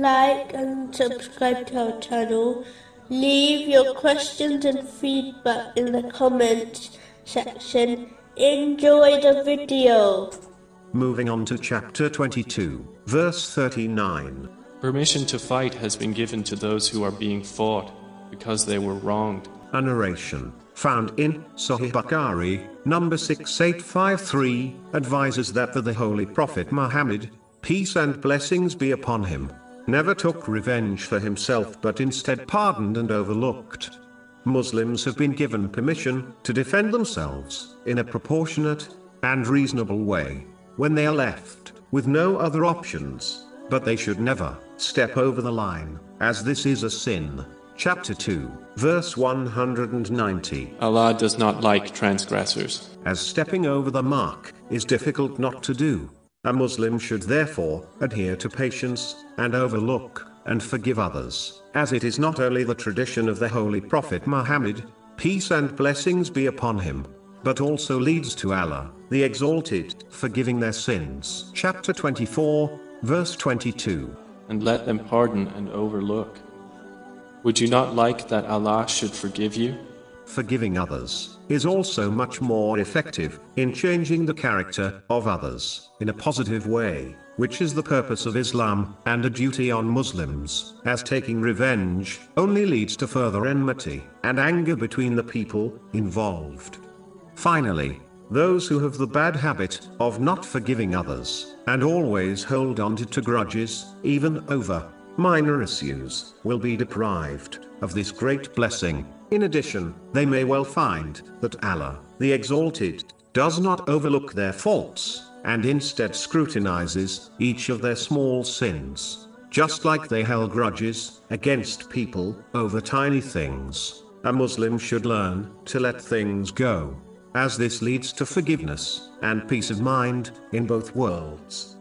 like and subscribe to our channel. Leave your questions and feedback in the comments section. Enjoy the video. Moving on to chapter 22, verse 39. Permission to fight has been given to those who are being fought because they were wronged. A narration found in Sahih Bukhari, number 6853, advises that the Holy Prophet Muhammad, peace and blessings be upon him, never took revenge for himself but instead pardoned and overlooked. Muslims have been given permission to defend themselves in a proportionate and reasonable way when they are left with no other options, but they should never step over the line, as this is a sin. Chapter 2, verse 190. Allah does not like transgressors. As stepping over the mark is difficult not to do, a Muslim should therefore adhere to patience and overlook and forgive others, as it is not only the tradition of the Holy Prophet Muhammad, peace and blessings be upon him, but also leads to Allah, the Exalted, forgiving their sins. Chapter 24, verse 22. And let them pardon and overlook. Would you not like that Allah should forgive you? Forgiving others is also much more effective in changing the character of others in a positive way, which is the purpose of Islam and a duty on Muslims, as taking revenge only leads to further enmity and anger between the people involved. Finally, those who have the bad habit of not forgiving others and always hold on to grudges, even over minor issues, will be deprived of this great blessing. In addition, they may well find that Allah, the Exalted, does not overlook their faults, and instead scrutinizes each of their small sins, just like they held grudges against people over tiny things. A Muslim should learn to let things go, as this leads to forgiveness and peace of mind in both worlds.